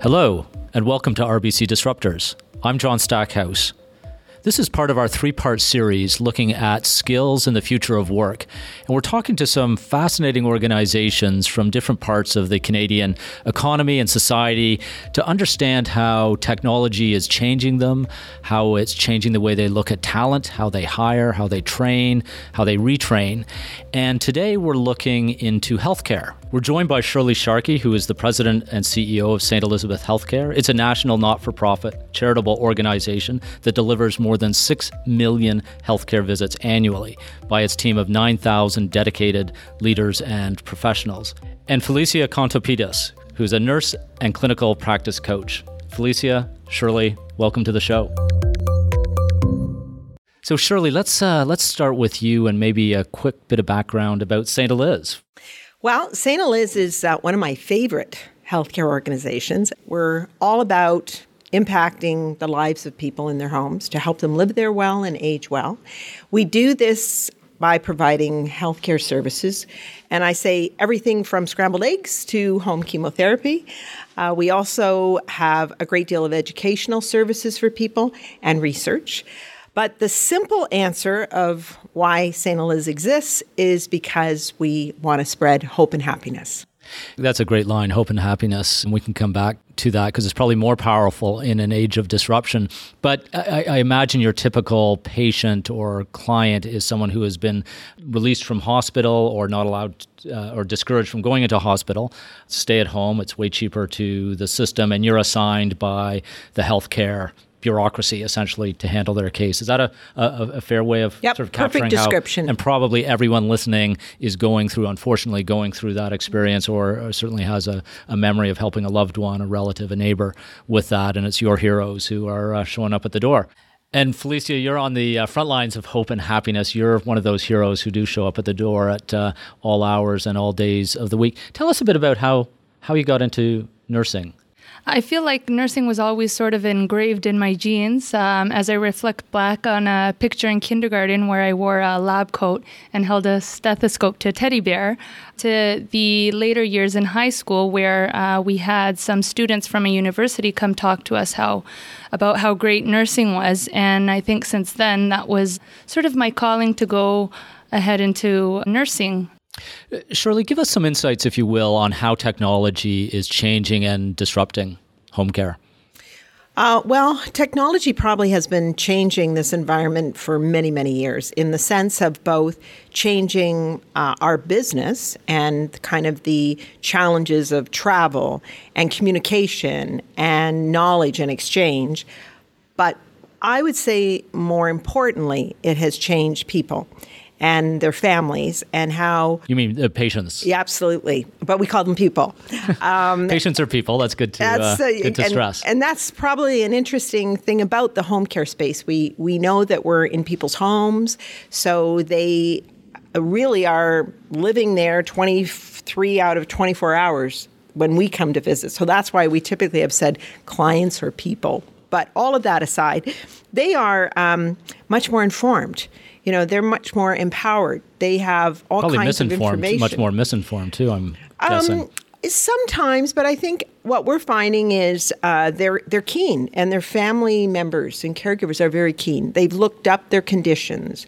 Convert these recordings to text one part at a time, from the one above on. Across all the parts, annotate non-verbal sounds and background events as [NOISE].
Hello, and welcome to RBC Disruptors. I'm John Stackhouse. This is part of our three part series looking at skills in the future of work. And we're talking to some fascinating organizations from different parts of the Canadian economy and society to understand how technology is changing them, how it's changing the way they look at talent, how they hire, how they train, how they retrain. And today we're looking into healthcare. We're joined by Shirlee Sharkey, who is the president and CEO of St. Elizabeth Healthcare. It's a national not for profit charitable organization that delivers more than 6 million healthcare visits annually by its team of 9,000 dedicated leaders and professionals. And Felicia Kontopidis, who's a nurse and clinical practice coach. Felicia, Shirlee, welcome to the show. So Shirlee, let's uh, let's start with you and maybe a quick bit of background about St. Eliz. Well, St. Eliz is uh, one of my favorite healthcare organizations. We're all about impacting the lives of people in their homes to help them live there well and age well. We do this by providing healthcare services. And I say everything from scrambled eggs to home chemotherapy. Uh, we also have a great deal of educational services for people and research. But the simple answer of why St. Eliz exists is because we want to spread hope and happiness. That's a great line, hope and happiness. And we can come back to that because it's probably more powerful in an age of disruption. But I, I, imagine your typical patient or client is someone who has been released from hospital or not allowed uh, or discouraged from going into hospital. Stay at home, it's way cheaper to the system, and you're assigned by the healthcare bureaucracy essentially to handle their case. Is that a, a, a fair way of yep, sort of capturing perfect description. How, and probably everyone listening is going through, unfortunately, going through that experience or, or certainly has a, a, memory of helping a loved one, a relative, a neighbor with that. And it's your heroes who are uh, showing up at the door. And Felicia, you're on the uh, front lines of hope and happiness. You're one of those heroes who do show up at the door at uh, all hours and all days of the week. Tell us a bit about how, how you got into nursing. I feel like nursing was always sort of engraved in my genes. Um, as I reflect back on a picture in kindergarten where I wore a lab coat and held a stethoscope to a teddy bear, to the later years in high school where uh, we had some students from a university come talk to us how about how great nursing was, and I think since then that was sort of my calling to go ahead into nursing. Shirlee, give us some insights, if you will, on how technology is changing and disrupting home care. Uh, well, technology probably has been changing this environment for many, many years in the sense of both changing uh, our business and kind of the challenges of travel and communication and knowledge and exchange. But I would say more importantly, it has changed people and their families and how you mean the patients. Yeah absolutely. But we call them people. [LAUGHS] Um, patients are people. That's good to, that's, uh, uh, good to and, stress. and that's probably an interesting thing about the home care space. We we know that we're in people's homes so they really are living there 23 out of 24 hours when we come to visit. So that's why we typically have said clients or people. But all of that aside they are um, much more informed you know they're much more empowered. They have all Probably kinds of information. Much more misinformed too. I'm um, guessing. Sometimes, but I think what we're finding is uh, they're they're keen, and their family members and caregivers are very keen. They've looked up their conditions.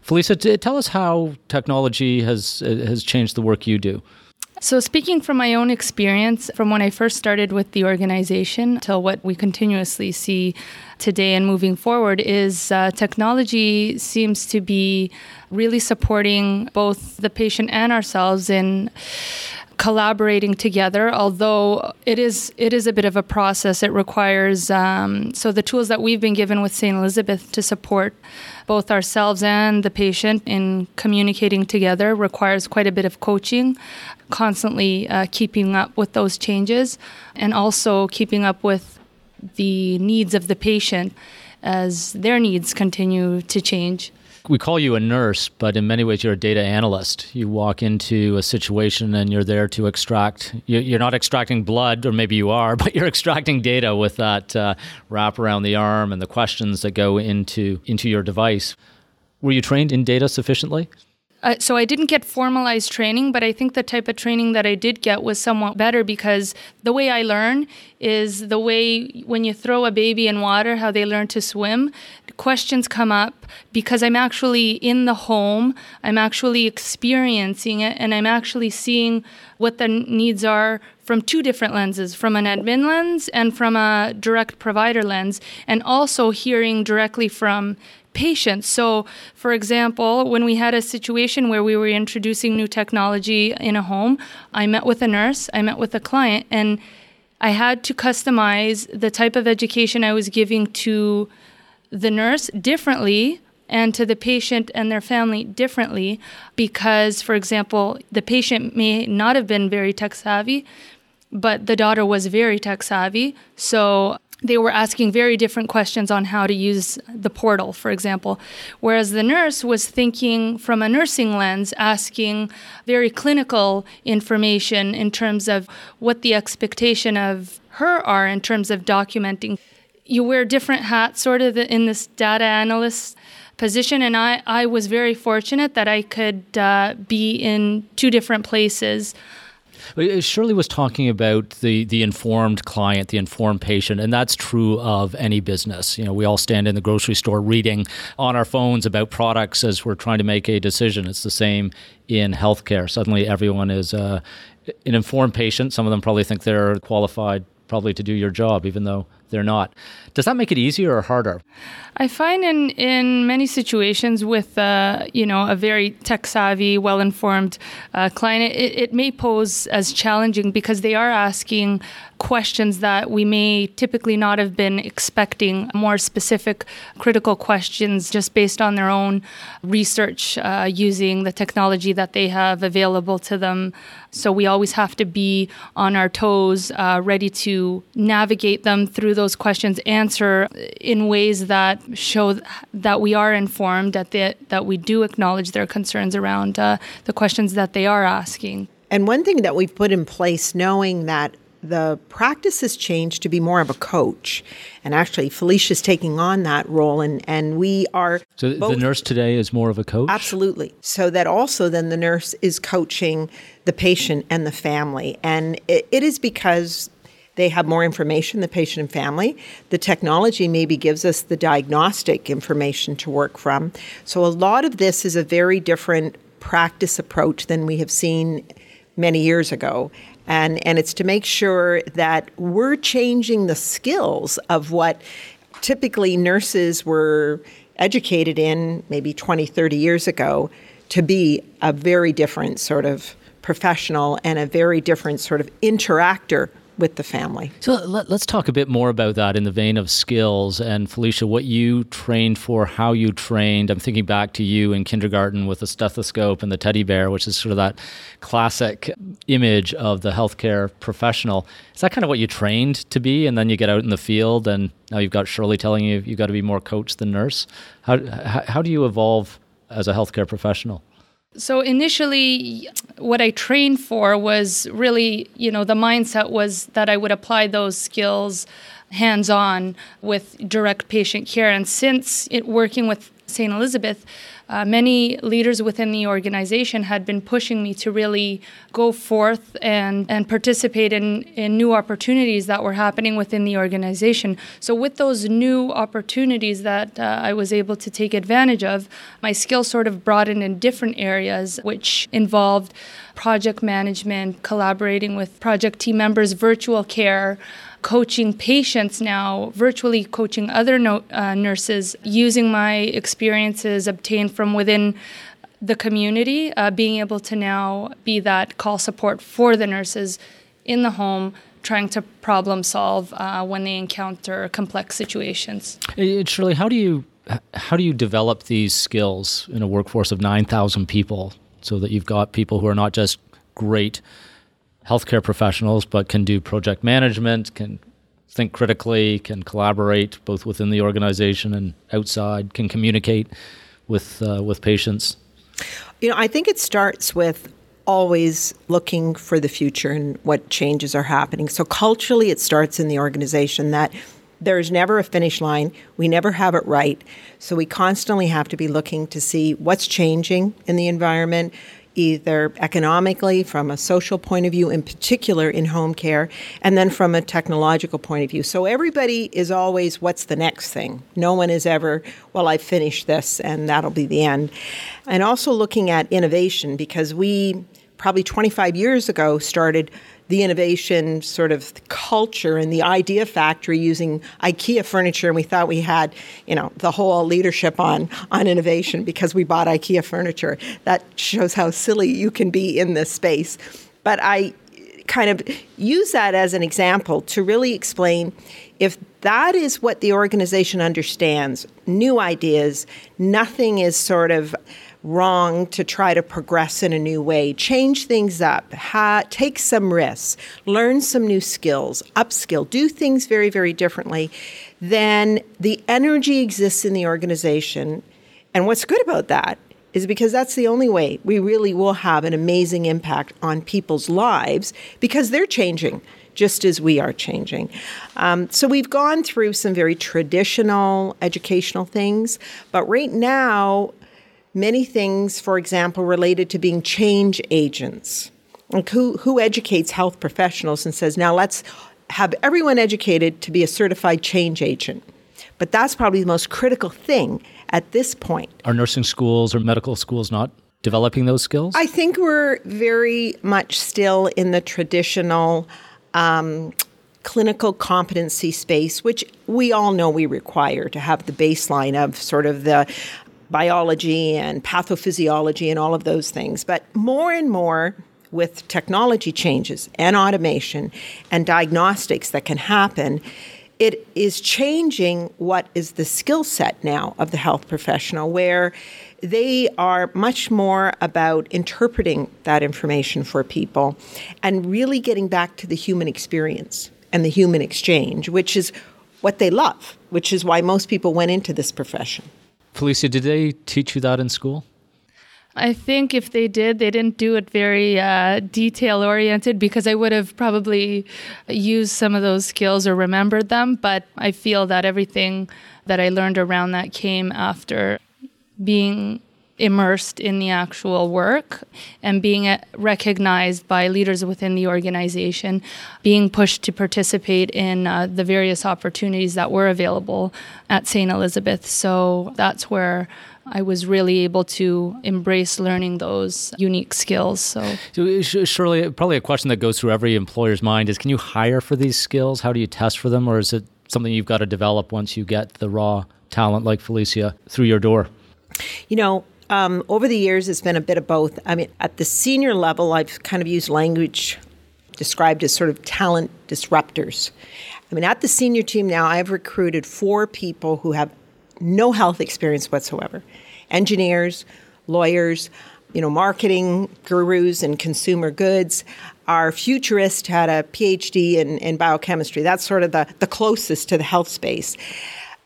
Felicia, tell us how technology has has changed the work you do. So, speaking from my own experience, from when I first started with the organization till what we continuously see today and moving forward, is uh, technology seems to be really supporting both the patient and ourselves in collaborating together although it is it is a bit of a process. It requires um, so the tools that we've been given with st elizabeth to support both ourselves and the patient in communicating together requires quite a bit of coaching constantly uh, keeping up with those changes and also keeping up with the needs of the patient as their needs continue to change we call you a nurse, but in many ways you're a data analyst. You walk into a situation and you're there to extract. You're not extracting blood, or maybe you are, [LAUGHS] but you're extracting data with that uh, wrap around the arm and the questions that go into into your device. Were you trained in data sufficiently? Uh, so I didn't get formalized training, but I think the type of training that I did get was somewhat better because the way I learn is the way when you throw a baby in water, how they learn to swim. Questions come up because I'm actually in the home, I'm actually experiencing it, and I'm actually seeing what the needs are from two different lenses from an admin lens and from a direct provider lens, and also hearing directly from patients. So, for example, when we had a situation where we were introducing new technology in a home, I met with a nurse, I met with a client, and I had to customize the type of education I was giving to the nurse differently and to the patient and their family differently because, for example, the patient may not have been very tech savvy, but the daughter was very tech savvy. So they were asking very different questions on how to use the portal, for example. Whereas the nurse was thinking from a nursing lens, asking very clinical information in terms of what the expectation of her are in terms of documenting. You wear different hats, sort of, in this data analyst position, and I, I was very fortunate that I could uh, be in two different places Shirlee was talking about the the informed client, the informed patient, and that's true of any business. You know, we all stand in the grocery store reading on our phones about products as we're trying to make a decision. It's the same in healthcare. Suddenly, everyone is uh, an informed patient. Some of them probably think they're qualified, probably to do your job, even though they're not. Does that make it easier or harder? I find in in many situations with uh, you know a very tech savvy, well informed uh, client, it, it may pose as challenging because they are asking questions that we may typically not have been expecting, more specific, critical questions just based on their own research uh, using the technology that they have available to them. So we always have to be on our toes, uh, ready to navigate them through those questions, answer in ways that show that we are informed, that they, that we do acknowledge their concerns around uh, the questions that they are asking. And one thing that we've put in place, knowing that the practice has changed to be more of a coach. And actually, Felicia's taking on that role, and, and we are. So both, the nurse today is more of a coach? Absolutely. So that also then the nurse is coaching the patient and the family. And it, it is because they have more information, the patient and family. The technology maybe gives us the diagnostic information to work from. So a lot of this is a very different practice approach than we have seen many years ago. And, and it's to make sure that we're changing the skills of what typically nurses were educated in maybe 20, 30 years ago to be a very different sort of professional and a very different sort of interactor with the family. So let, us talk a bit more about that in the vein of skills. And Felicia, what you trained for, how you trained. I'm thinking back to you in kindergarten with the stethoscope and the teddy bear, which is sort of that classic image of the healthcare professional. Is that kind of what you trained to be? And then you get out in the field, and now you've got Shirlee telling you you've got to be more coach than nurse. How, how, how do you evolve as a healthcare professional? So initially, what I trained for was really, you know, the mindset was that I would apply those skills hands on with direct patient care. And since it working with St. Elizabeth, uh, many leaders within the organization had been pushing me to really go forth and, and participate in, in new opportunities that were happening within the organization. So, with those new opportunities that uh, I was able to take advantage of, my skills sort of broadened in different areas, which involved project management, collaborating with project team members, virtual care coaching patients now, virtually coaching other no, uh, nurses, using my experiences obtained from within the community, uh, being able to now be that call support for the nurses in the home trying to problem solve uh, when they encounter complex situations. Shirlee, how do you how do you develop these skills in a workforce of nine thousand people so that you've got people who are not just great healthcare professionals, but can do project management, can think critically, can collaborate both within the organization and outside, can communicate with uh, with patients. You know, I think it starts with always looking for the future and what changes are happening. So culturally, it starts in the organization that There's never a finish line. We never have it right. So we constantly have to be looking to see what's changing in the environment, either economically, from a social point of view, in particular in home care, and then from a technological point of view. So everybody is always, what's the next thing? No one is ever, well, I finished this and that'll be the end. And also looking at innovation because we probably 25 years ago started the innovation sort of culture and the idea factory using IKEA furniture, and we thought we had, you know, the whole leadership on on innovation because we bought IKEA furniture. That shows how silly you can be in this space. But I kind of use that as an example to really explain if that is what the organization understands, new ideas, nothing is sort of wrong to try to progress in a new way, change things up, ha- take some risks, learn some new skills, upskill, do things very, very differently, then the energy exists in the organization. And what's good about that is because that's the only way we really will have an amazing impact on people's lives because they're changing just as we are changing. Um, so we've gone through some very traditional educational things, but right now many things, for example, related to being change agents. Like who, who educates health professionals and says, now let's have everyone educated to be a certified change agent? But that's probably the most critical thing at this point. Are nursing schools or medical schools not developing those skills? I think we're very much still in the traditional um, clinical competency space, which we all know we require to have the baseline of sort of the biology and pathophysiology and all of those things. But more and more, with technology changes and automation and diagnostics that can happen, it is changing what is the skill set now of the health professional, where they are much more about interpreting that information for people and really getting back to the human experience and the human exchange, which is what they love, which is why most people went into this profession. Felicia, did they teach you that in school? I think if they did, they didn't do it very uh, detail oriented because I would have probably used some of those skills or remembered them. But I feel that everything that I learned around that came after being immersed in the actual work and being uh, recognized by leaders within the organization, being pushed to participate in uh, the various opportunities that were available at St. Elizabeth. So that's where I was really able to embrace learning those unique skills. So, so Shirlee, probably a question that goes through every employer's mind is: Can you hire for these skills? How do you test for them, or is it something you've got to develop once you get the raw talent like Felicia through your door? You know, um, over the years, it's been a bit of both. I mean, at the senior level, I've kind of used language described as sort of talent disruptors. I mean, at the senior team now, I've recruited four people who have no health experience whatsoever engineers, lawyers, you know, marketing gurus and consumer goods. Our futurist had a PhD in, in biochemistry. That's sort of the, the closest to the health space.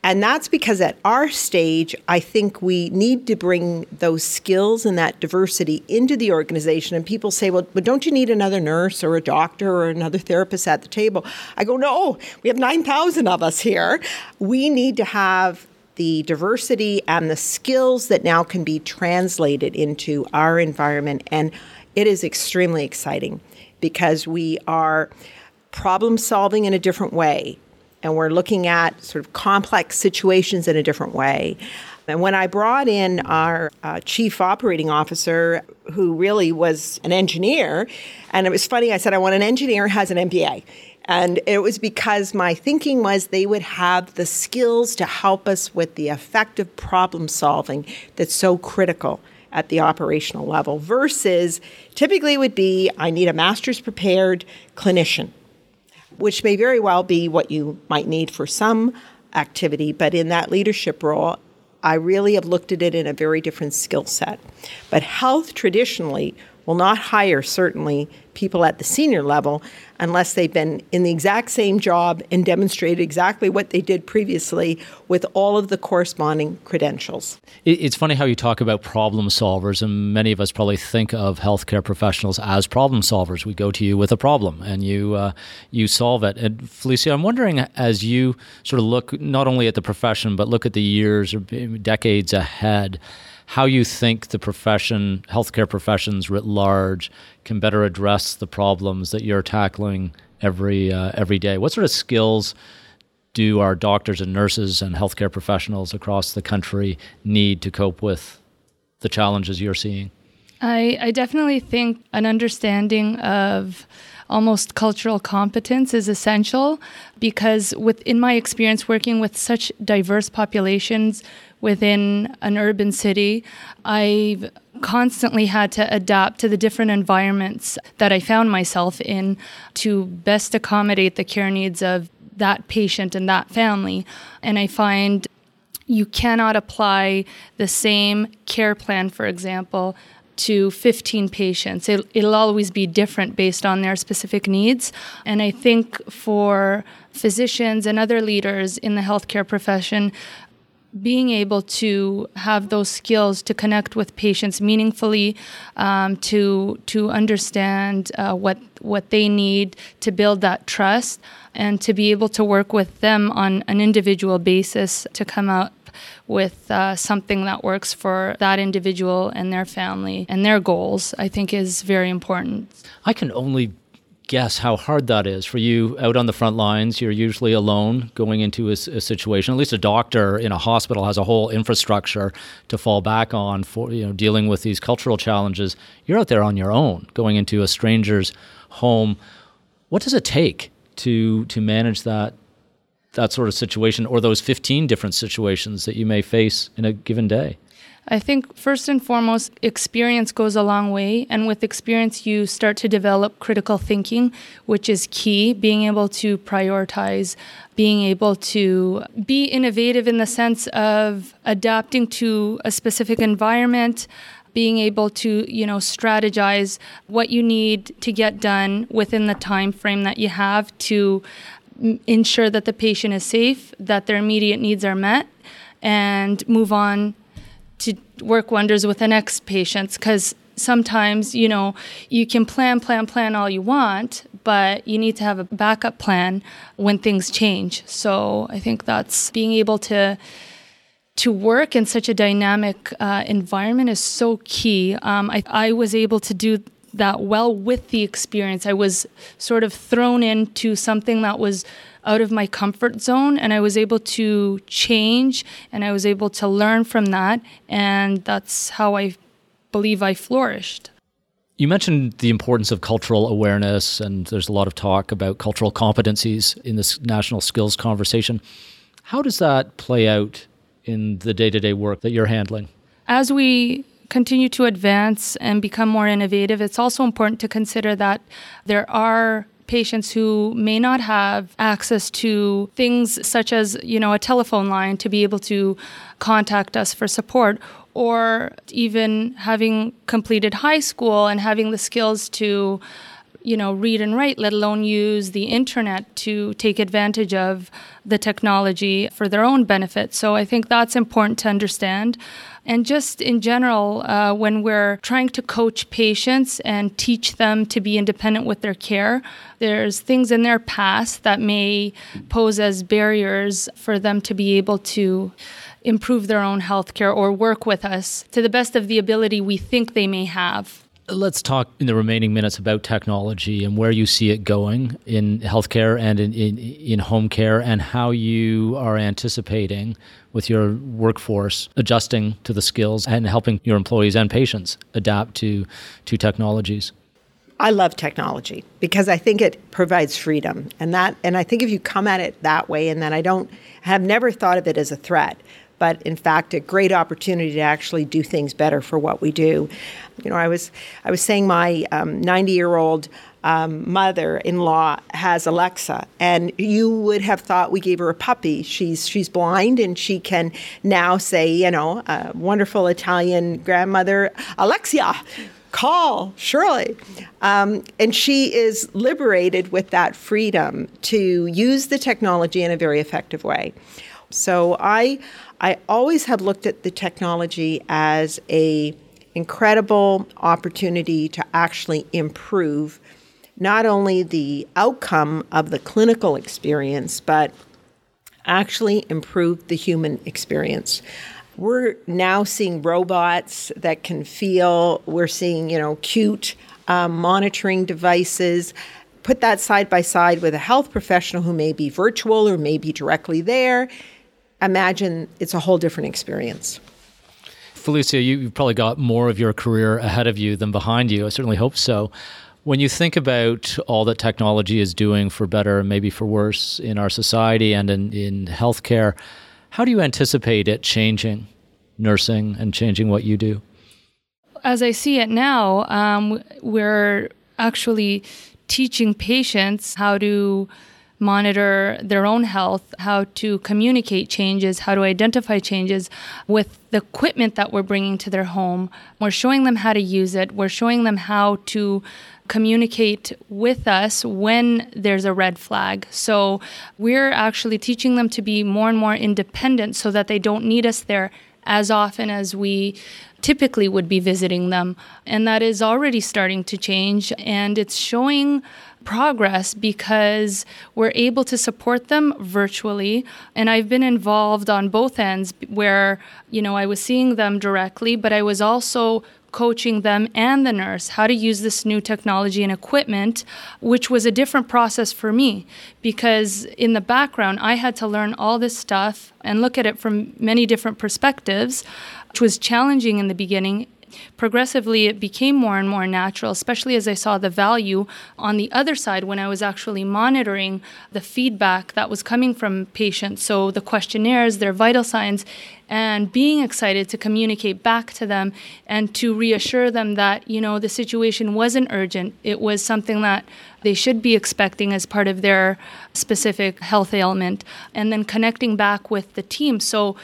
And that's because at our stage, I think we need to bring those skills and that diversity into the organization. And people say, well, but don't you need another nurse or a doctor or another therapist at the table? I go, no, we have 9,000 of us here. We need to have the diversity and the skills that now can be translated into our environment. And it is extremely exciting because we are problem solving in a different way and we're looking at sort of complex situations in a different way. And when I brought in our uh, chief operating officer, who really was an engineer, and it was funny, I said, I want an engineer who has an MBA. And it was because my thinking was they would have the skills to help us with the effective problem solving that's so critical at the operational level versus typically would be I need a master's prepared clinician which may very well be what you might need for some activity, but in that leadership role, I really have looked at it in a very different skill set. But health traditionally will not hire, certainly, people at the senior level unless they've been in the exact same job and demonstrated exactly what they did previously with all of the corresponding credentials. It's funny how you talk about problem solvers, and many of us probably think of healthcare professionals as problem solvers. We go to you with a problem and you uh, you solve it. And Felicia, I'm wondering as you sort of look not only at the profession but look at the years or decades ahead how you think the profession, healthcare professions writ large, can better address the problems that you're tackling every uh, every day. What sort of skills do our doctors and nurses and healthcare professionals across the country need to cope with the challenges you're seeing? I, I definitely think an understanding of almost cultural competence is essential because with in my experience working with such diverse populations within an urban city, I've constantly had to adapt to the different environments that I found myself in to best accommodate the care needs of that patient and that family. And I find you cannot apply the same care plan, for example, to 15 patients. It, will always be different based on their specific needs. And I think for physicians and other leaders in the healthcare profession, being able to have those skills to connect with patients meaningfully, um, to to understand uh, what what they need to build that trust, and to be able to work with them on an individual basis to come out with uh, something that works for that individual and their family and their goals, I think is very important. I can only guess how hard that is for you out on the front lines. You're usually alone going into a, a, situation. At least a doctor in a hospital has a whole infrastructure to fall back on for you know dealing with these cultural challenges. You're out there on your own, going into a stranger's home. What does it take to to manage that that sort of situation, or those 15 different situations that you may face in a given day? I think first and foremost, experience goes a long way. And with experience, you start to develop critical thinking, which is key. Being able to prioritize, being able to be innovative in the sense of adapting to a specific environment, being able to you know strategize what you need to get done within the time frame that you have to ensure that the patient is safe that their immediate needs are met and move on to work wonders with the next patients because sometimes you know you can plan plan plan all you want but you need to have a backup plan when things change. So i think that's being able to to work in such a dynamic uh, environment is so key. Um, I, I was able to do that well with the experience. I was sort of thrown into something that was out of my comfort zone and I was able to change and I was able to learn from that. And that's how I believe I flourished. You mentioned the importance of cultural awareness, and there's a lot of talk about cultural competencies in this national skills conversation. How does that play out in the day to day work that you're handling? As we continue to advance and become more innovative, it's also important to consider that there are patients who may not have access to things such as, you know, a telephone line to be able to contact us for support or even having completed high school and having the skills to you know read and write let alone use the internet to take advantage of the technology for their own benefit so i think that's important to understand and just in general, uh, when we're trying to coach patients and teach them to be independent with their care, there's things in their past that may pose as barriers for them to be able to improve their own health care or work with us to the best of the ability we think they may have. Let's talk in the remaining minutes about technology and where you see it going in healthcare and in, in, in home care, and how you are anticipating with your workforce adjusting to the skills and helping your employees and patients adapt to, to technologies. I love technology because I think it provides freedom, and that, and I think if you come at it that way, and then I don't have never thought of it as a threat but in fact a great opportunity to actually do things better for what we do. You know, I was I was saying my 90 um, year old um, mother-in-law has Alexa, and you would have thought we gave her a puppy. She's she's blind, and she can now say, you know, a wonderful Italian grandmother, Alexia, call Shirlee. Um, and she is liberated with that freedom to use the technology in a very effective way. So I, I always have looked at the technology as a incredible opportunity to actually improve not only the outcome of the clinical experience, but actually improve the human experience. We're now seeing robots that can feel. We're seeing, you know, cute um, monitoring devices. Put that side by side with a health professional who may be virtual or may be directly there. Imagine it's a whole different experience. Felicia, you, have probably got more of your career ahead of you than behind you. I certainly hope so. When you think about all that technology is doing for better and maybe for worse in our society and in, in healthcare, how do you anticipate it changing nursing and changing what you do? As I see it now, um, we're actually teaching patients how to monitor their own health, how to communicate changes, how to identify changes with the equipment that we're bringing to their home. We're showing them how to use it, we're showing them how to communicate with us when there's a red flag. So we're actually teaching them to be more and more independent so that they don't need us there as often as we typically would be visiting them. And that is already starting to change and it's showing progress because we're able to support them virtually. And I've been involved on both ends where you know I was seeing them directly but I was also coaching them and the nurse how to use this new technology and equipment, which was a different process for me because in the background, I had to learn all this stuff and look at it from many different perspectives, which was challenging in the beginning progressively it became more and more natural, especially as I saw the value on the other side when I was actually monitoring the feedback that was coming from patients. So the questionnaires, their vital signs, and being excited to communicate back to them and to reassure them that, you know, the situation wasn't urgent. It was something that they should be expecting as part of their specific health ailment, and then connecting back with the team. So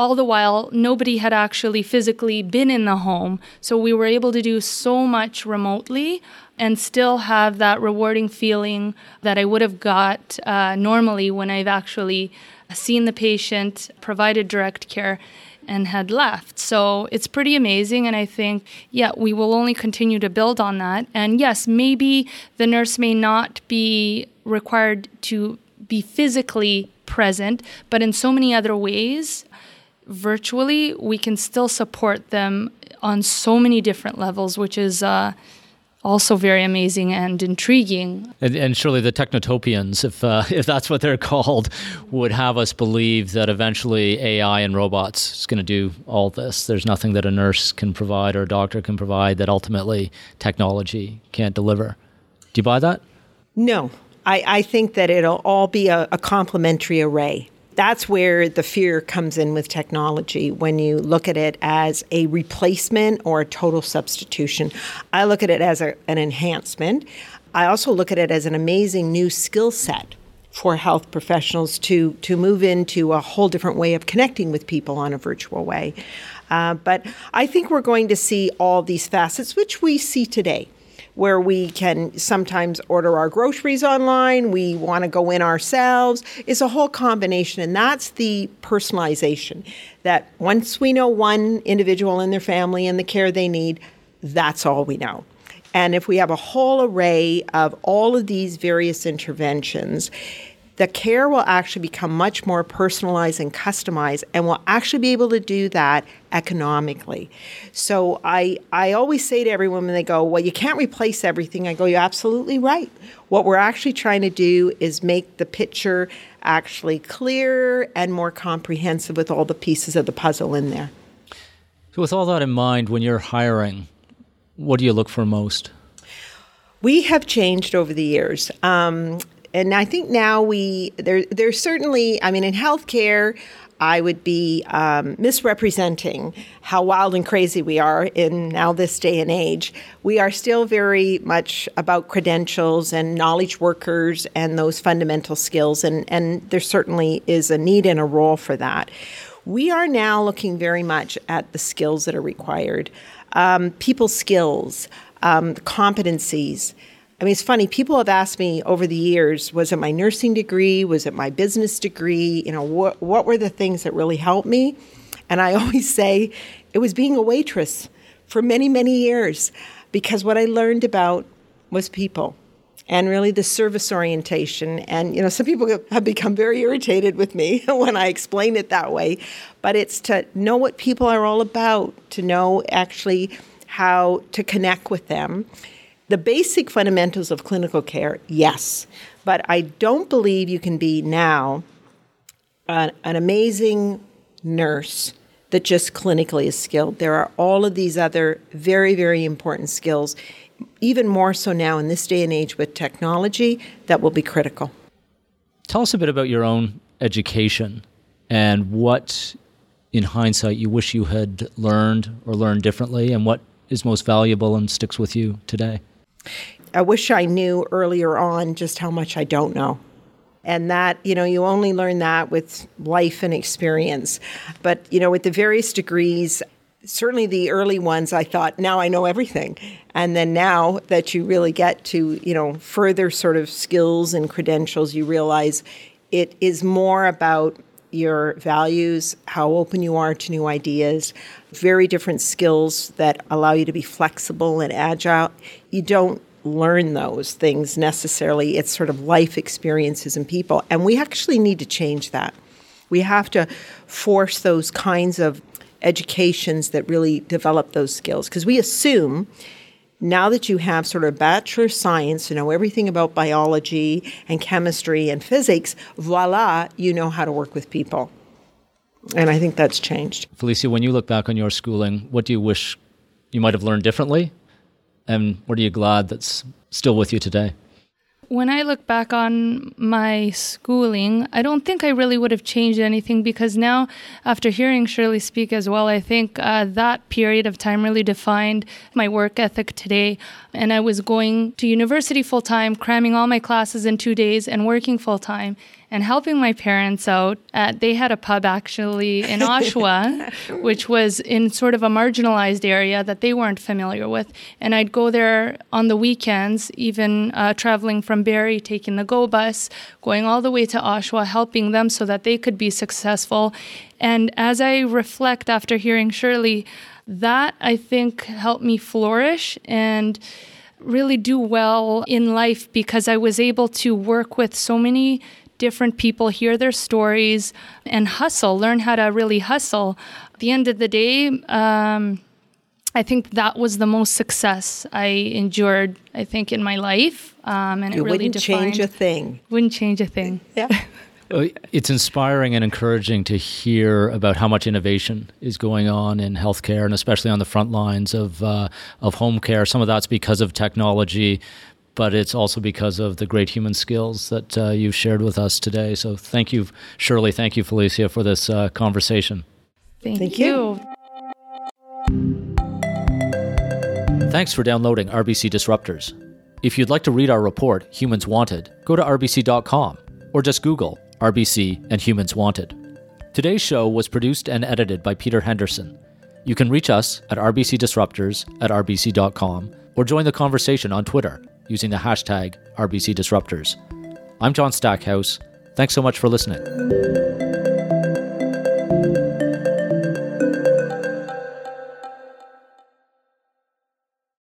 all the while nobody had actually physically been in the home. So we were able to do so much remotely and still have that rewarding feeling that I would have got uh, normally when I've actually seen the patient, provided direct care, and had left. So it's pretty amazing. And I think, yeah, we will only continue to build on that. And yes, maybe the nurse may not be required to be physically present, but in so many other ways, virtually, we can still support them on so many different levels, which is uh, also very amazing and intriguing. And, and Shirlee the technotopians, if uh, [LAUGHS] if that's what they're called, would have us believe that eventually AI and robots is going to do all this. There's nothing that a nurse can provide or a doctor can provide that ultimately technology can't deliver. Do you buy that? No, I, I think that it'll all be a, a complementary array that's where the fear comes in with technology when you look at it as a replacement or a total substitution. I look at it as a, an enhancement. I also look at it as an amazing new skill set for health professionals to to move into a whole different way of connecting with people on a virtual way. Uh, but I think we're going to see all these facets, which we see today where we can sometimes order our groceries online, we want to go in ourselves. It's a whole combination, and that's the personalization. That once we know one individual and their family and the care they need, that's all we know. And if we have a whole array of all of these various interventions, the care will actually become much more personalized and customized and will actually be able to do that economically. So I I always say to everyone when they go, "Well, you can't replace everything." I go, "You're absolutely right. What we're actually trying to do is make the picture actually clearer and more comprehensive with all the pieces of the puzzle in there." So with all that in mind, when you're hiring, what do you look for most? We have changed over the years. Um, and I think now we there there's certainly I mean in healthcare I would be um, misrepresenting how wild and crazy we are in now this day and age. We are still very much about credentials and knowledge workers and those fundamental skills, and, and there certainly is a need and a role for that. We are now looking very much at the skills that are required. um, people skills, um, competencies. I mean, it's funny. People have asked me over the years, was it my nursing degree? Was it my business degree? You know, what, what were the things that really helped me? And I [LAUGHS] always say it was being a waitress for many, many years because what I learned about was people and really the service orientation. And, you know, some people have become very irritated with me [LAUGHS] when I explain it that way, but it's to know what people are all about, to know actually how to connect with them the basic fundamentals of clinical care, yes, but I don't believe you can be now an, an amazing nurse that just clinically is skilled. There are all of these other very, very important skills, even more so now in this day and age with technology, that will be critical. Tell us a bit about your own education and what, in hindsight, you wish you had learned or learned differently, and what is most valuable and sticks with you today. I wish I knew earlier on just how much I don't know. And that, you know, you only learn that with life and experience. But, you know, with the various degrees, certainly the early ones, I thought, now I know everything. And then now that you really get to, you know, further sort of skills and credentials, you realize it is more about your values, how open you are to new ideas, very different skills that allow you to be flexible and agile. You don't learn those things necessarily. It's sort of life experiences and people. And we actually need to change that. We have to force those kinds of educations that really develop those skills because we assume now that you have sort of bachelor science, to know everything about biology and chemistry and physics, voila, you know how to work with people. And I think that's changed. Felicia, when you look back on your schooling, what do you wish you might have learned differently? And what are you glad that's still with you today? When I look back on my schooling, I don't think I really would have changed anything because now, after hearing Shirlee speak as well, I think uh, that period of time really defined my work ethic today. And I was going to university full time, cramming all my classes in two days, and working full time and helping my parents out. At, they had a pub actually in [LAUGHS] Oshawa, which was in sort of a marginalized area that they weren't familiar with. And I'd go there on the weekends, even uh, traveling from Barrie, taking the GO bus, going all the way to Oshawa, helping them so that they could be successful. And as I reflect after hearing Shirlee, that I think helped me flourish and really do well in life because I was able to work with so many different people, hear their stories, and hustle, learn how to really hustle. At the end of the day, um, I think that was the most success I endured, I think, in my life. Um, and it, it really wouldn't defined, change a thing. Wouldn't change a thing. [LAUGHS] Yeah. It's inspiring and encouraging to hear about how much innovation is going on in healthcare, and especially on the front lines of uh, of home care. Some of that's because of technology, but it's also because of the great human skills that uh, you've shared with us today. So thank you, Shirlee. Thank you, Felicia, for this uh, conversation. Thank, thank you. you. Thanks for downloading RBC Disruptors. If you'd like to read our report, Humans Wanted, go to rbc.com or just Google RBC and Humans Wanted. Today's show was produced and edited by Peter Henderson. You can reach us at rbcdisruptors at rbc.com or join the conversation on Twitter using the hashtag RBCDisruptors. I'm John Stackhouse. Thanks so much for listening.